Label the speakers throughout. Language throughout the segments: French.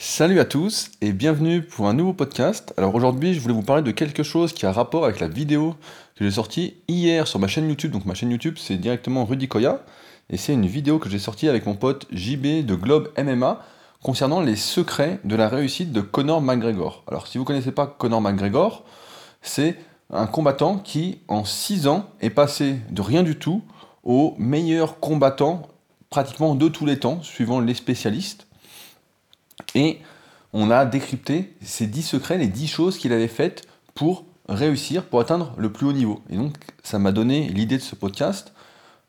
Speaker 1: Salut à tous et bienvenue pour un nouveau podcast. Alors aujourd'hui, je voulais vous parler de quelque chose qui a rapport avec la vidéo que j'ai sortie hier sur ma chaîne YouTube. Donc ma chaîne YouTube, c'est directement Rudy Koya et c'est une vidéo que j'ai sortie avec mon pote JB de Globe MMA concernant les secrets de la réussite de Conor McGregor. Alors si vous ne connaissez pas Conor McGregor, c'est un combattant qui en 6 ans est passé de rien du tout au meilleur combattant pratiquement de tous les temps, suivant les spécialistes. Et on a décrypté ces 10 secrets, les 10 choses qu'il avait faites pour réussir, pour atteindre le plus haut niveau. Et donc, ça m'a donné l'idée de ce podcast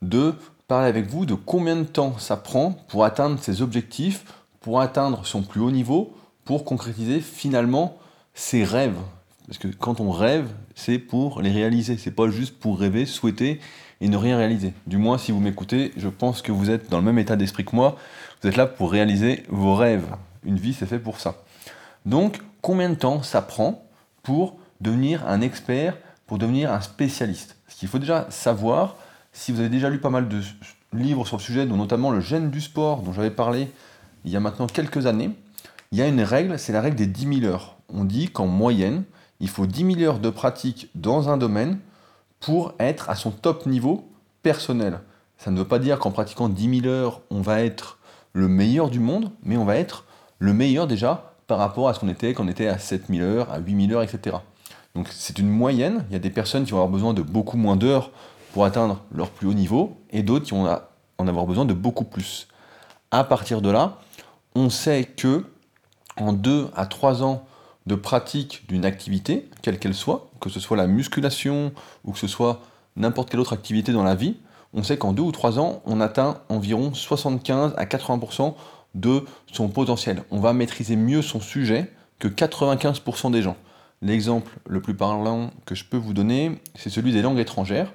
Speaker 1: de parler avec vous de combien de temps ça prend pour atteindre ses objectifs, pour atteindre son plus haut niveau, pour concrétiser finalement ses rêves. Parce que quand on rêve, c'est pour les réaliser, c'est pas juste pour rêver, souhaiter et ne rien réaliser. Du moins, si vous m'écoutez, je pense que vous êtes dans le même état d'esprit que moi. Vous êtes là pour réaliser vos rêves. Une vie, c'est fait pour ça. Donc, combien de temps ça prend pour devenir un expert, pour devenir un spécialiste? Ce qu'il faut déjà savoir, si vous avez déjà lu pas mal de livres sur le sujet, dont notamment le gène du sport, dont j'avais parlé il y a maintenant quelques années, il y a une règle, c'est la règle des 10 000 heures. On dit qu'en moyenne, il faut 10 000 heures de pratique dans un domaine pour être à son top niveau personnel. Ça ne veut pas dire qu'en pratiquant 10 000 heures, on va être le meilleur du monde, mais on va être le meilleur déjà par rapport à ce qu'on était quand on était à 7000 heures, à 8000 heures, etc. Donc c'est une moyenne, il y a des personnes qui vont avoir besoin de beaucoup moins d'heures pour atteindre leur plus haut niveau, et d'autres qui vont en avoir besoin de beaucoup plus. À partir de là, on sait que en 2 à 3 ans de pratique d'une activité, quelle qu'elle soit, que ce soit la musculation ou que ce soit n'importe quelle autre activité dans la vie, on sait qu'en 2 ou 3 ans, on atteint environ 75 à 80% de son potentiel. On va maîtriser mieux son sujet que 95% des gens. L'exemple le plus parlant que je peux vous donner, c'est celui des langues étrangères.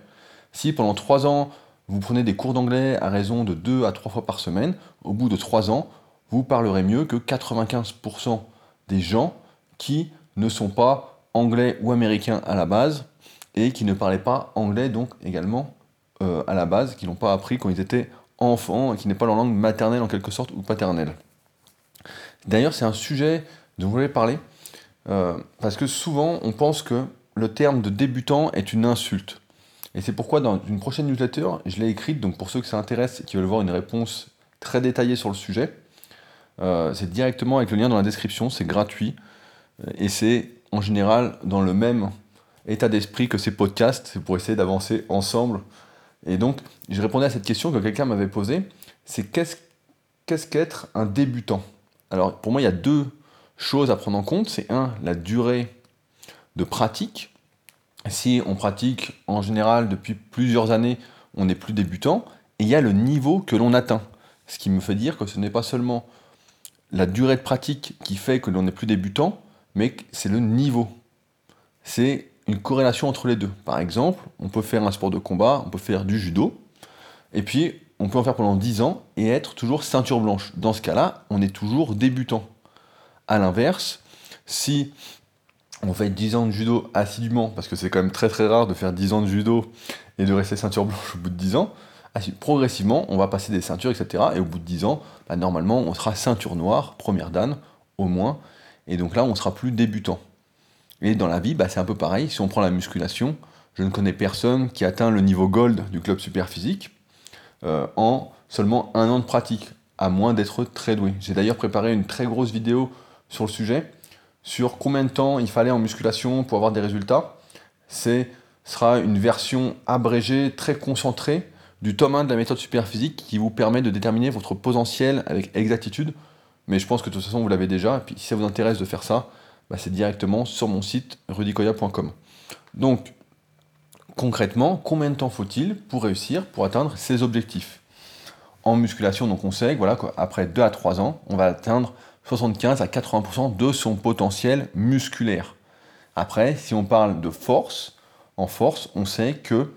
Speaker 1: Si pendant 3 ans, vous prenez des cours d'anglais à raison de 2 à 3 fois par semaine, au bout de 3 ans, vous parlerez mieux que 95% des gens qui ne sont pas anglais ou américains à la base et qui ne parlaient pas anglais donc également euh, à la base, qui n'ont pas appris quand ils étaient enfants et qui n'est pas leur langue maternelle en quelque sorte ou paternelle. D'ailleurs, c'est un sujet dont je voulais parler euh, parce que souvent on pense que le terme de débutant est une insulte. Et c'est pourquoi dans une prochaine newsletter, je l'ai écrite, donc pour ceux que ça intéresse et qui veulent voir une réponse très détaillée sur le sujet, euh, c'est directement avec le lien dans la description, c'est gratuit, et c'est en général dans le même état d'esprit que ces podcasts, c'est pour essayer d'avancer ensemble et donc, je répondais à cette question que quelqu'un m'avait posée, c'est qu'est-ce qu'être un débutant? Alors, pour moi, il y a deux choses à prendre en compte. C'est un, la durée de pratique. Si on pratique en général depuis plusieurs années, on n'est plus débutant. Et il y a le niveau que l'on atteint. Ce qui me fait dire que ce n'est pas seulement la durée de pratique qui fait que l'on n'est plus débutant, mais c'est le niveau. C'est une corrélation entre les deux. Par exemple, on peut faire un sport de combat, on peut faire du judo, et puis on peut en faire pendant 10 ans et être toujours ceinture blanche. Dans ce cas-là, on est toujours débutant. A l'inverse, si on fait 10 ans de judo assidûment, parce que c'est quand même très très rare de faire 10 ans de judo et de rester ceinture blanche au bout de 10 ans, progressivement, on va passer des ceintures, etc. Et au bout de 10 ans, bah, normalement, on sera ceinture noire, première dan, au moins. Et donc là, on sera plus débutant. Et dans la vie, bah, c'est un peu pareil. Si on prend la musculation, je ne connais personne qui atteint le niveau gold du club super physique euh, en seulement un an de pratique, à moins d'être très doué. J'ai d'ailleurs préparé une très grosse vidéo sur le sujet, sur combien de temps il fallait en musculation pour avoir des résultats. Ce sera une version abrégée, très concentrée du tome 1 de la méthode super physique qui vous permet de déterminer votre potentiel avec exactitude. Mais je pense que de toute façon, vous l'avez déjà. Et puis si ça vous intéresse de faire ça, bah, c'est directement sur mon site rudicoya.com. Donc, concrètement, combien de temps faut-il pour réussir, pour atteindre ses objectifs? En musculation, donc on sait que voilà, après 2 à 3 ans, on va atteindre 75 à 80% de son potentiel musculaire. Après, si on parle de force, en force, on sait que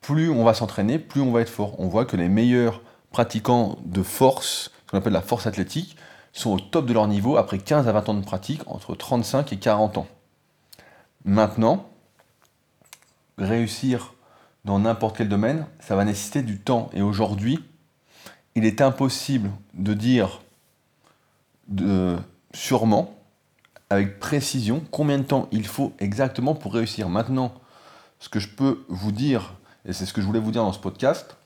Speaker 1: plus on va s'entraîner, plus on va être fort. On voit que les meilleurs pratiquants de force, ce qu'on appelle la force athlétique, sont au top de leur niveau après 15 à 20 ans de pratique, entre 35 et 40 ans. Maintenant, réussir dans n'importe quel domaine, ça va nécessiter du temps. Et aujourd'hui, il est impossible de dire sûrement, avec précision, combien de temps il faut exactement pour réussir. Maintenant, ce que je peux vous dire, et c'est ce que je voulais vous dire dans ce podcast,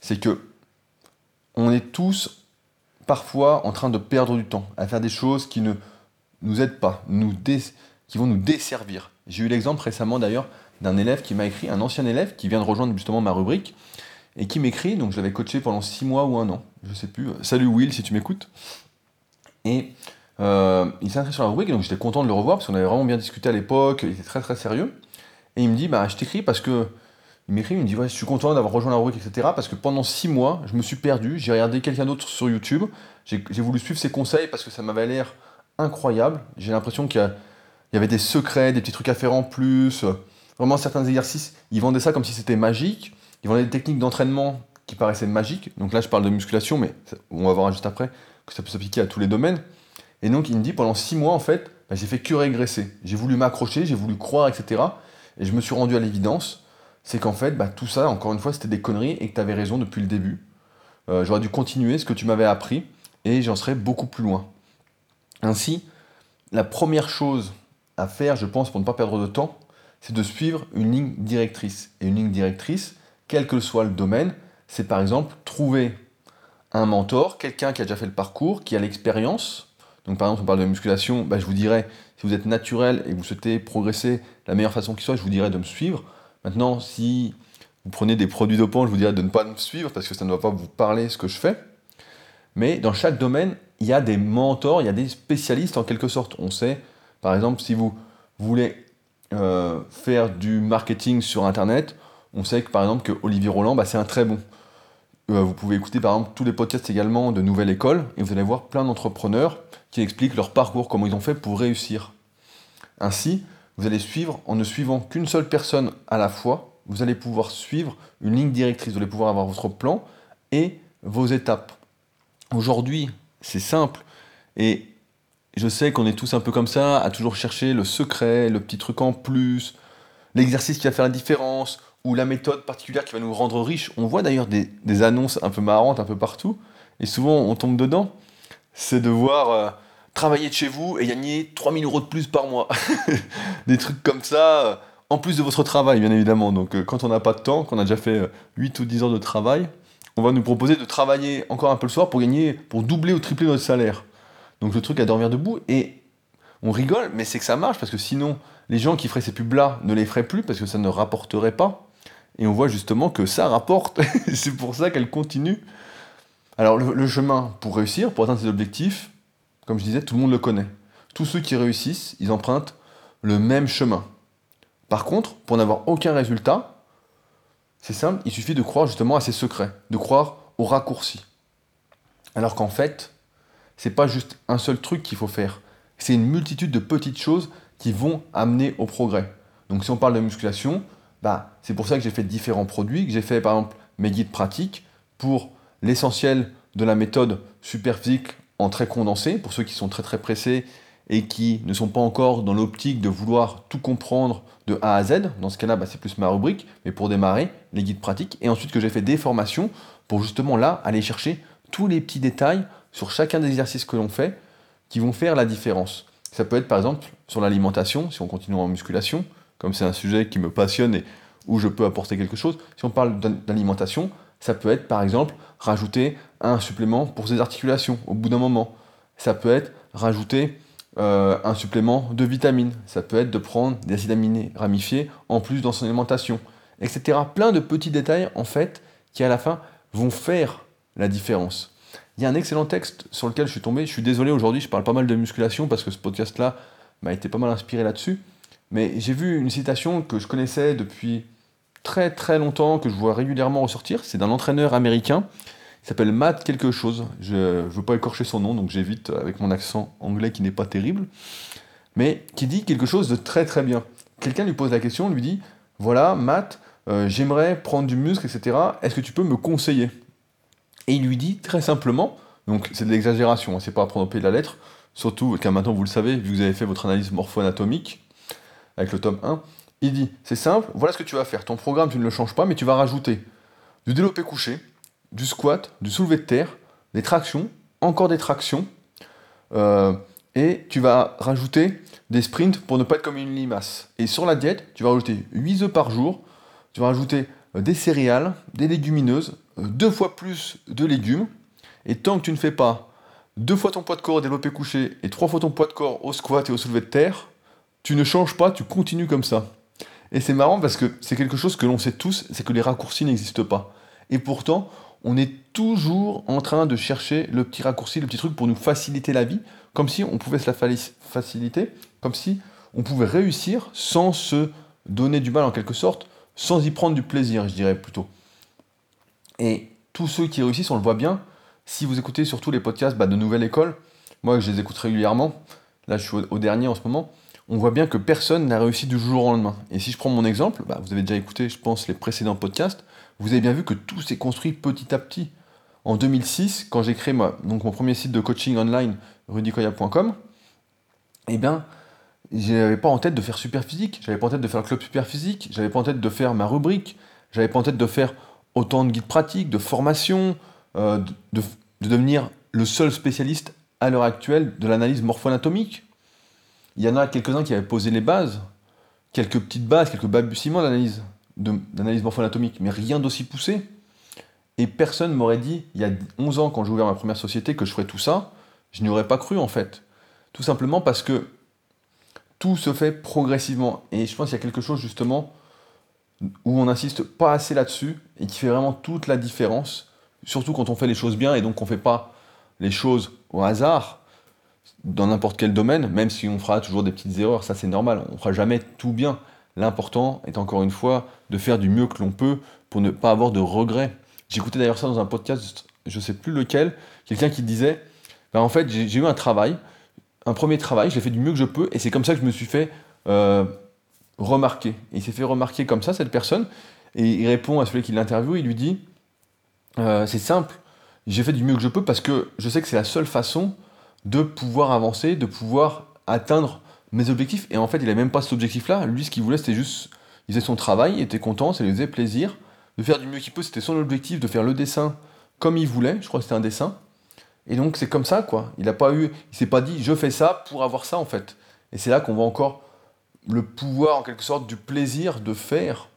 Speaker 1: c'est que on est tous parfois en train de perdre du temps à faire des choses qui ne nous aident pas, qui vont nous desservir. J'ai eu l'exemple récemment d'ailleurs d'un élève qui m'a écrit, un ancien élève qui vient de rejoindre justement ma rubrique, et qui m'écrit, donc je l'avais coaché pendant six mois ou un an, je sais plus. Salut Will si tu m'écoutes. Et euh, il s'est inscrit sur la rubrique, donc j'étais content de le revoir parce qu'on avait vraiment bien discuté à l'époque, il était très très sérieux. Et il me dit, bah je t'écris parce que il m'écrit, il me dit ouais, je suis content d'avoir rejoint la rubrique, etc. Parce que pendant six mois, je me suis perdu, j'ai regardé quelqu'un d'autre sur YouTube, j'ai voulu suivre ses conseils parce que ça m'avait l'air incroyable. J'ai l'impression qu'il y, avait des secrets, des petits trucs à faire en plus. Vraiment certains exercices, ils vendaient ça comme si c'était magique. Ils vendaient des techniques d'entraînement qui paraissaient magiques. Donc là, je parle de musculation, mais on va voir juste après que ça peut s'appliquer à tous les domaines. Et donc, il me dit pendant six mois, en fait, bah, j'ai fait que régresser. J'ai voulu m'accrocher, j'ai voulu croire, etc. Et je me suis rendu à l'évidence c'est qu'en fait, bah, tout ça, encore une fois, c'était des conneries et que tu avais raison depuis le début. Euh, j'aurais dû continuer ce que tu m'avais appris et j'en serais beaucoup plus loin. Ainsi, la première chose à faire, je pense, pour ne pas perdre de temps, c'est de suivre une ligne directrice. Et une ligne directrice, quel que soit le domaine, c'est par exemple trouver un mentor, quelqu'un qui a déjà fait le parcours, qui a l'expérience. Donc par exemple, on parle de musculation, bah, je vous dirais, si vous êtes naturel et vous souhaitez progresser la meilleure façon qui soit, je vous dirais de me suivre. Maintenant, si vous prenez des produits dopants, je vous dirais de ne pas me suivre parce que ça ne va pas vous parler ce que je fais. Mais dans chaque domaine, il y a des mentors, il y a des spécialistes en quelque sorte. On sait, par exemple, si vous voulez euh, faire du marketing sur Internet, on sait que par exemple que Olivier Roland, bah, c'est un très bon. Euh, vous pouvez écouter par exemple tous les podcasts également de Nouvelle École et vous allez voir plein d'entrepreneurs qui expliquent leur parcours, comment ils ont fait pour réussir. Ainsi, vous allez suivre en ne suivant qu'une seule personne à la fois. Vous allez pouvoir suivre une ligne directrice, vous allez pouvoir avoir votre plan et vos étapes. Aujourd'hui, c'est simple et je sais qu'on est tous un peu comme ça, à toujours chercher le secret, le petit truc en plus, l'exercice qui va faire la différence ou la méthode particulière qui va nous rendre riches. On voit d'ailleurs des, annonces un peu marrantes un peu partout et souvent on tombe dedans. C'est de voir. Travailler de chez vous et gagner 3000 euros de plus par mois. des trucs comme ça, euh, en plus de votre travail, bien évidemment. Donc, euh, quand on n'a pas de temps, qu'on a déjà fait 8 euh, ou 10 ans de travail, on va nous proposer de travailler encore un peu le soir pour gagner, pour doubler ou tripler notre salaire. Donc, le truc à dormir debout. Et on rigole, mais c'est que ça marche parce que sinon, les gens qui feraient ces pubs-là ne les feraient plus parce que ça ne rapporterait pas. Et on voit justement que ça rapporte. c'est pour ça qu'elle continue. Alors, le chemin pour réussir, pour atteindre ses objectifs, comme je disais, tout le monde le connaît. Tous ceux qui réussissent, ils empruntent le même chemin. Par contre, pour n'avoir aucun résultat, c'est simple, il suffit de croire justement à ses secrets, de croire aux raccourcis. Alors qu'en fait, c'est pas juste un seul truc qu'il faut faire, c'est une multitude de petites choses qui vont amener au progrès. Donc si on parle de musculation, bah, c'est pour ça que j'ai fait différents produits, que j'ai fait par exemple mes guides pratiques pour l'essentiel de la méthode superphysique très condensé, pour ceux qui sont très très pressés et qui ne sont pas encore dans l'optique de vouloir tout comprendre de A à Z. Dans ce cas-là, bah, c'est plus ma rubrique, mais pour démarrer, les guides pratiques. Et ensuite que j'ai fait des formations pour justement là aller chercher tous les petits détails sur chacun des exercices que l'on fait qui vont faire la différence. Ça peut être par exemple sur l'alimentation, si on continue en musculation, comme c'est un sujet qui me passionne et où je peux apporter quelque chose. Si on parle d'alimentation, ça peut être par exemple rajouter un supplément pour ses articulations au bout d'un moment. Ça peut être rajouter euh, un supplément de vitamines. Ça peut être de prendre des acides aminés ramifiés en plus dans son alimentation, etc. Plein de petits détails en fait qui à la fin vont faire la différence. Il y a un excellent texte sur lequel je suis tombé. Je suis désolé aujourd'hui, je parle pas mal de musculation parce que ce podcast-là m'a été pas mal inspiré là-dessus. Mais j'ai vu une citation que je connaissais depuis très très longtemps, que je vois régulièrement ressortir. C'est d'un entraîneur américain il s'appelle Matt quelque chose. Je ne veux pas écorcher son nom, donc j'évite avec mon accent anglais qui n'est pas terrible. Mais qui dit quelque chose de très très bien. Quelqu'un lui pose la question, lui dit Voilà, Matt, euh, j'aimerais prendre du muscle, etc. Est-ce que tu peux me conseiller? Et il lui dit très simplement donc c'est de l'exagération, hein, c'est pas à prendre au pied de la lettre, surtout car maintenant vous le savez, vu que vous avez fait votre analyse morpho-anatomique avec le tome 1. Il dit C'est simple, voilà ce que tu vas faire. Ton programme, tu ne le changes pas, mais tu vas rajouter du développé couché, du squat, du soulevé de terre, des tractions, encore des tractions, euh, et tu vas rajouter des sprints pour ne pas être comme une limace. Et sur la diète, tu vas rajouter 8 œufs par jour, tu vas rajouter euh, des céréales, des légumineuses, euh, deux fois plus de légumes, et tant que tu ne fais pas deux fois ton poids de corps au développé couché et trois fois ton poids de corps au squat et au soulevé de terre, tu ne changes pas, tu continues comme ça. Et c'est marrant parce que c'est quelque chose que l'on sait tous, c'est que les raccourcis n'existent pas. Et pourtant, on est toujours en train de chercher le petit raccourci, le petit truc pour nous faciliter la vie, comme si on pouvait se la faciliter, comme si on pouvait réussir sans se donner du mal en quelque sorte, sans y prendre du plaisir, je dirais plutôt. Et tous ceux qui réussissent, on le voit bien, si vous écoutez surtout les podcasts bah, de Nouvelle École, moi je les écoute régulièrement, là je suis au, dernier en ce moment, on voit bien que personne n'a réussi du jour au lendemain. Et si je prends mon exemple, bah, vous avez déjà écouté, je pense, les précédents podcasts, vous avez bien vu que tout s'est construit petit à petit. En 2006, quand j'ai créé mon premier site de coaching online, rudicoya.com, eh bien, j'avais pas en tête de faire super physique, j'avais pas en tête de faire le club super physique, j'avais pas en tête de faire ma rubrique, j'avais pas en tête de faire autant de guides pratiques, de formations, euh, de, devenir le seul spécialiste à l'heure actuelle de l'analyse morpho-anatomique. Il y en a quelques-uns qui avaient posé les bases, quelques petites bases, quelques balbutiements d'analyse, d'analyse morpho-anatomique, mais rien d'aussi poussé. Et personne m'aurait dit, il y a 11 ans, quand j'ai ouvert ma première société, que je ferais tout ça. Je n'y aurais pas cru, en fait. Tout simplement parce que tout se fait progressivement. Et je pense qu'il y a quelque chose, justement, où on n'insiste pas assez là-dessus, et qui fait vraiment toute la différence surtout quand on fait les choses bien et donc on ne fait pas les choses au hasard dans n'importe quel domaine, même si on fera toujours des petites erreurs, ça c'est normal, on fera jamais tout bien. L'important est encore une fois de faire du mieux que l'on peut pour ne pas avoir de regrets. J'écoutais d'ailleurs ça dans un podcast, je ne sais plus lequel, quelqu'un qui disait, ben en fait j'ai eu un travail, un premier travail, je l'ai fait du mieux que je peux, et c'est comme ça que je me suis fait euh, remarquer. Et il s'est fait remarquer comme ça, cette personne, et il répond à celui qui l'interviewe, il lui dit, euh, c'est simple. J'ai fait du mieux que je peux parce que je sais que c'est la seule façon de pouvoir avancer, de pouvoir atteindre mes objectifs. Et en fait, il n'a même pas cet objectif-là. Lui, ce qu'il voulait, c'était juste. Il faisait son travail, il était content, ça lui faisait plaisir. De faire du mieux qu'il peut, c'était son objectif, de faire le dessin comme il voulait. Je crois que c'était un dessin. Et donc, c'est comme ça, quoi. Il n'a pas eu. Il s'est pas dit, je fais ça pour avoir ça, en fait. Et c'est là qu'on voit encore le pouvoir, en quelque sorte, du plaisir de faire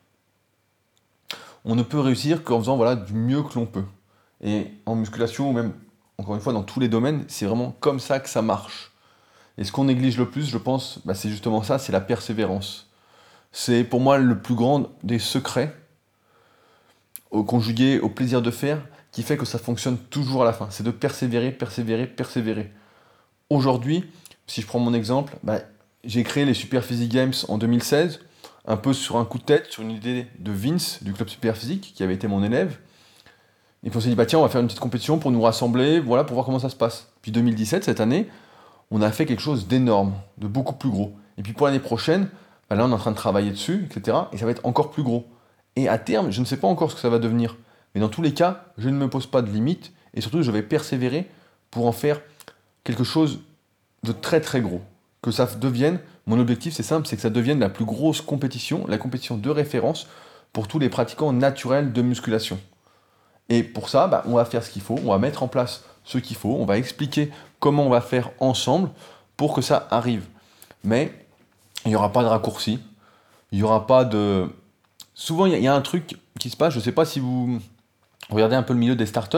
Speaker 1: on ne peut réussir qu'en faisant voilà, du mieux que l'on peut. Et en musculation, ou même, encore une fois, dans tous les domaines, c'est vraiment comme ça que ça marche. Et ce qu'on néglige le plus, je pense, bah, c'est justement ça, c'est la persévérance. C'est pour moi le plus grand des secrets, au conjugué au plaisir de faire, qui fait que ça fonctionne toujours à la fin. C'est de persévérer, persévérer, persévérer. Aujourd'hui, si je prends mon exemple, bah, j'ai créé les Super Physique Games en 2016 un peu sur un coup de tête, sur une idée de Vince du club super physique, qui avait été mon élève. Et puis on s'est dit, bah tiens, on va faire une petite compétition pour nous rassembler, voilà, pour voir comment ça se passe. Puis 2017, cette année, on a fait quelque chose d'énorme, de beaucoup plus gros. Et puis pour l'année prochaine, bah là on est en train de travailler dessus, etc. Et ça va être encore plus gros. Et à terme, je ne sais pas encore ce que ça va devenir. Mais dans tous les cas, je ne me pose pas de limite. Et surtout, je vais persévérer pour en faire quelque chose de très très gros. Que ça devienne mon objectif, c'est simple, c'est que ça devienne la plus grosse compétition, la compétition de référence pour tous les pratiquants naturels de musculation. Et pour ça, bah, on va faire ce qu'il faut, on va mettre en place ce qu'il faut, on va expliquer comment on va faire ensemble pour que ça arrive. Mais il n'y aura pas de raccourci, il n'y aura pas de... Souvent, il y, a un truc qui se passe, je ne sais pas si vous regardez un peu le milieu des startups,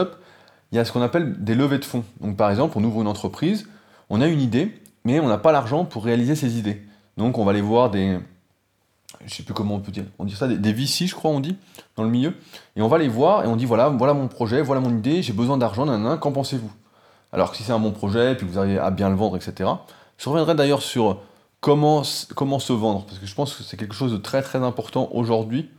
Speaker 1: il y a ce qu'on appelle des levées de fonds. Donc par exemple, on ouvre une entreprise, on a une idée, mais on n'a pas l'argent pour réaliser ces idées. Donc on va aller voir des, je sais plus comment on peut dire, on dit ça, des, des je crois, on dit, dans le milieu, et on va les voir et on dit voilà, voilà mon projet, voilà mon idée, j'ai besoin d'argent, nanana, qu'en pensez-vous? Alors que si c'est un bon projet, puis que vous arrivez à bien le vendre, etc. Je reviendrai d'ailleurs sur comment, comment se vendre, parce que je pense que c'est quelque chose de très très important aujourd'hui,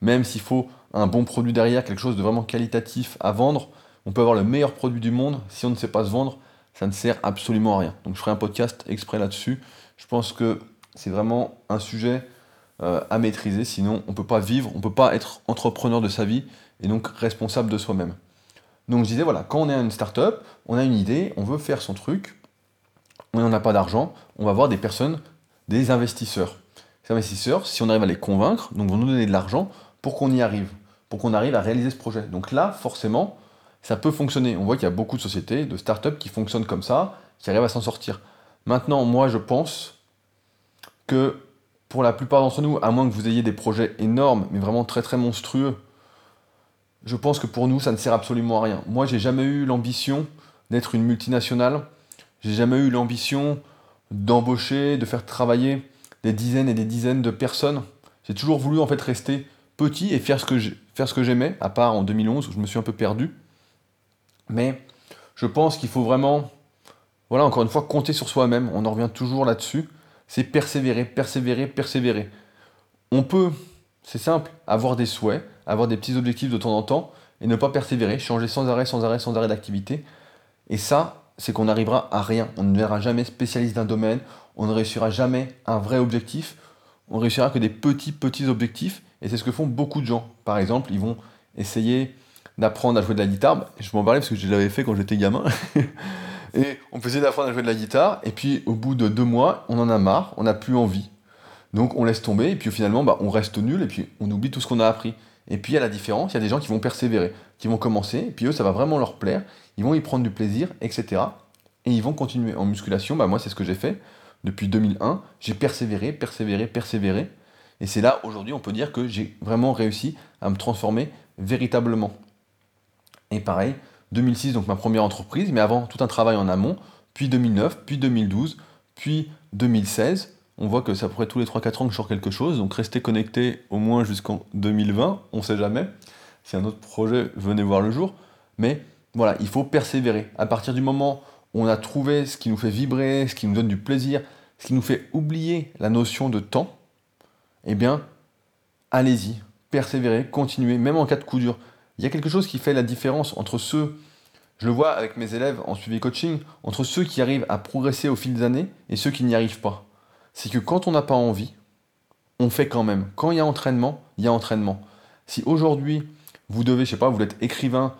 Speaker 1: même s'il faut un bon produit derrière, quelque chose de vraiment qualitatif à vendre, on peut avoir le meilleur produit du monde, si on ne sait pas se vendre, ça ne sert absolument à rien. Donc je ferai un podcast exprès là-dessus. Je pense que c'est vraiment un sujet euh, à maîtriser, sinon on ne peut pas vivre, on ne peut pas être entrepreneur de sa vie et donc responsable de soi-même. Donc je disais, voilà, quand on est une start-up, on a une idée, on veut faire son truc, on n'en a pas d'argent, on va voir des personnes, des investisseurs. Ces investisseurs, si on arrive à les convaincre, donc vont nous donner de l'argent pour qu'on y arrive, pour qu'on arrive à réaliser ce projet. Donc là, forcément, ça peut fonctionner. On voit qu'il y a beaucoup de sociétés, de startups qui fonctionnent comme ça, qui arrivent à s'en sortir. Maintenant, moi, je pense que pour la plupart d'entre nous, à moins que vous ayez des projets énormes, mais vraiment très très monstrueux, je pense que pour nous, ça ne sert absolument à rien. Moi, j'ai jamais eu l'ambition d'être une multinationale. J'ai jamais eu l'ambition d'embaucher, de faire travailler des dizaines et des dizaines de personnes. J'ai toujours voulu en fait rester petit et faire ce que faire ce que j'aimais, à part en 2011 où je me suis un peu perdu. Mais je pense qu'il faut vraiment, voilà, encore une fois, compter sur soi-même. On en revient toujours là-dessus. C'est persévérer, persévérer, persévérer. On peut, c'est simple, avoir des souhaits, avoir des petits objectifs de temps en temps et ne pas persévérer, changer sans arrêt, sans arrêt, sans arrêt d'activité. Et ça, c'est qu'on n'arrivera à rien. On ne verra jamais spécialiste d'un domaine, on ne réussira jamais un vrai objectif, on réussira que des petits, petits objectifs. Et c'est ce que font beaucoup de gens. Par exemple, ils vont essayer d'apprendre à jouer de la guitare. Je m'en parlais parce que je l'avais fait quand j'étais gamin. et on faisait d'apprendre à jouer de la guitare. Et puis au bout de deux mois, on en a marre, on n'a plus envie. Donc on laisse tomber. Et puis finalement, bah, on reste nul. Et puis on oublie tout ce qu'on a appris. Et puis a la différence, il y a des gens qui vont persévérer, qui vont commencer, et puis eux, ça va vraiment leur plaire, ils vont y prendre du plaisir, etc. Et ils vont continuer. En musculation, bah, moi, c'est ce que j'ai fait depuis 2001. J'ai persévéré, persévéré, persévéré. Et c'est là, aujourd'hui, on peut dire que j'ai vraiment réussi à me transformer véritablement. Et pareil, 2006, donc ma première entreprise, mais avant tout un travail en amont, puis 2009, puis 2012, puis 2016. On voit que ça pourrait tous les 3-4 ans que je sors quelque chose, donc restez connectés au moins jusqu'en 2020, on ne sait jamais. Si un autre projet venait voir le jour. Mais voilà, il faut persévérer. À partir du moment où on a trouvé ce qui nous fait vibrer, ce qui nous donne du plaisir, ce qui nous fait oublier la notion de temps, eh bien, allez-y, persévérez, continuez, même en cas de coup dur. Il y a quelque chose qui fait la différence entre ceux, je le vois avec mes élèves en suivi coaching, entre ceux qui arrivent à progresser au fil des années et ceux qui n'y arrivent pas. C'est que quand on n'a pas envie, on fait quand même. Quand il y a entraînement, il y a entraînement. Si aujourd'hui, vous devez, je sais pas, vous êtes écrivain,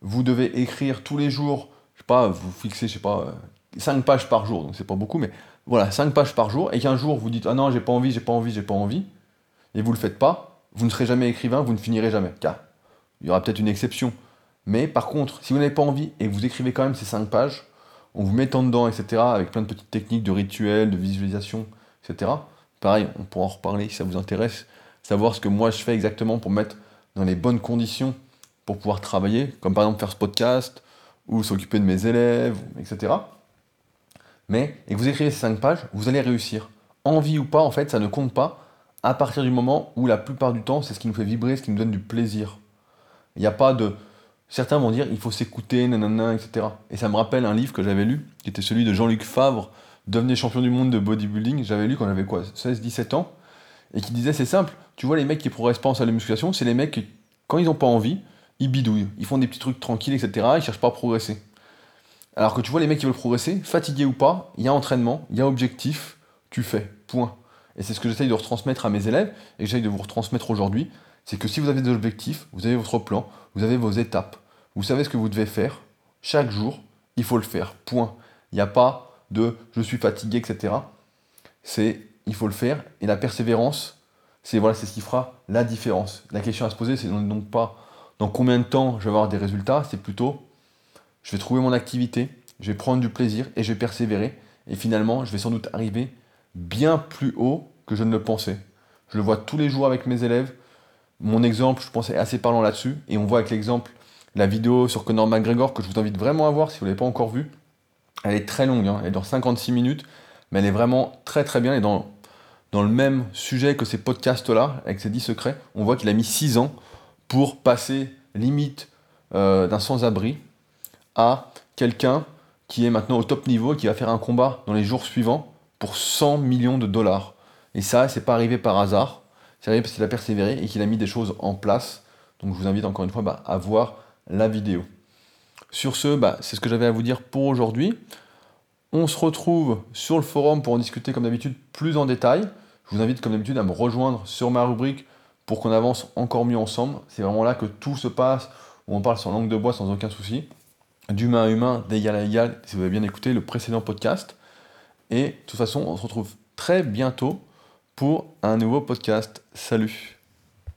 Speaker 1: vous devez écrire tous les jours, je sais pas, vous fixez, je sais pas, 5 euh, pages par jour, donc c'est pas beaucoup, mais voilà, 5 pages par jour, et qu'un jour vous dites, ah non, j'ai pas envie, j'ai pas envie, j'ai pas envie, et vous le faites pas, vous ne serez jamais écrivain, vous ne finirez jamais. Car il y aura peut-être une exception. Mais par contre, si vous n'avez pas envie et que vous écrivez quand même ces 5 pages, en vous mettant dedans, etc., avec plein de petites techniques de rituels, de visualisation, etc., pareil, on pourra en reparler si ça vous intéresse, savoir ce que moi je fais exactement pour mettre dans les bonnes conditions pour pouvoir travailler, comme par exemple faire ce podcast, ou s'occuper de mes élèves, etc. Mais, et que vous écrivez ces 5 pages, vous allez réussir. Envie ou pas, en fait, ça ne compte pas à partir du moment où la plupart du temps, c'est ce qui nous fait vibrer, ce qui nous donne du plaisir. Il n'y a pas de. Certains vont dire il faut s'écouter, nanana, etc. Et ça me rappelle un livre que j'avais lu, qui était celui de Jean-Luc Favre, Devenez champion du monde de bodybuilding. J'avais lu quand j'avais quoi 16-17 ans. Et qui disait c'est simple, tu vois, les mecs qui progressent pas en salle de musculation, c'est les mecs qui, quand ils n'ont pas envie, ils bidouillent. Ils font des petits trucs tranquilles, etc. Ils cherchent pas à progresser. Alors que tu vois, les mecs qui veulent progresser, fatigués ou pas, il y a entraînement, il y a objectif, tu fais. Point. Et c'est ce que j'essaye de retransmettre à mes élèves et que j'essaye de vous retransmettre aujourd'hui c'est que si vous avez des objectifs, vous avez votre plan, vous avez vos étapes, vous savez ce que vous devez faire, chaque jour, il faut le faire. Point. Il n'y a pas de je suis fatigué, etc. C'est il faut le faire. Et la persévérance, c'est voilà, ce qui fera la différence. La question à se poser, c'est donc pas dans combien de temps je vais avoir des résultats, c'est plutôt je vais trouver mon activité, je vais prendre du plaisir et je vais persévérer. Et finalement, je vais sans doute arriver bien plus haut que je ne le pensais. Je le vois tous les jours avec mes élèves. Mon exemple, je pensais assez parlant là-dessus. Et on voit avec l'exemple, la vidéo sur Conor McGregor, que je vous invite vraiment à voir si vous ne l'avez pas encore vue. Elle est très longue, hein. elle dure 56 minutes, mais elle est vraiment très très bien. Et dans, dans le même sujet que ces podcasts-là, avec ses 10 secrets, on voit qu'il a mis 6 ans pour passer limite euh, d'un sans-abri à quelqu'un qui est maintenant au top niveau, qui va faire un combat dans les jours suivants pour 100 millions de dollars. Et ça, c'est pas arrivé par hasard. C'est arrivé parce qu'il a persévéré et qu'il a mis des choses en place. Donc je vous invite encore une fois bah, à voir la vidéo. Sur ce, bah, c'est ce que j'avais à vous dire pour aujourd'hui. On se retrouve sur le forum pour en discuter comme d'habitude plus en détail. Je vous invite comme d'habitude à me rejoindre sur ma rubrique pour qu'on avance encore mieux ensemble. C'est vraiment là que tout se passe, où on parle sur langue de bois sans aucun souci, d'humain à humain, d'égal à égal, si vous avez bien écouté le précédent podcast. Et de toute façon, on se retrouve très bientôt pour un nouveau podcast. Salut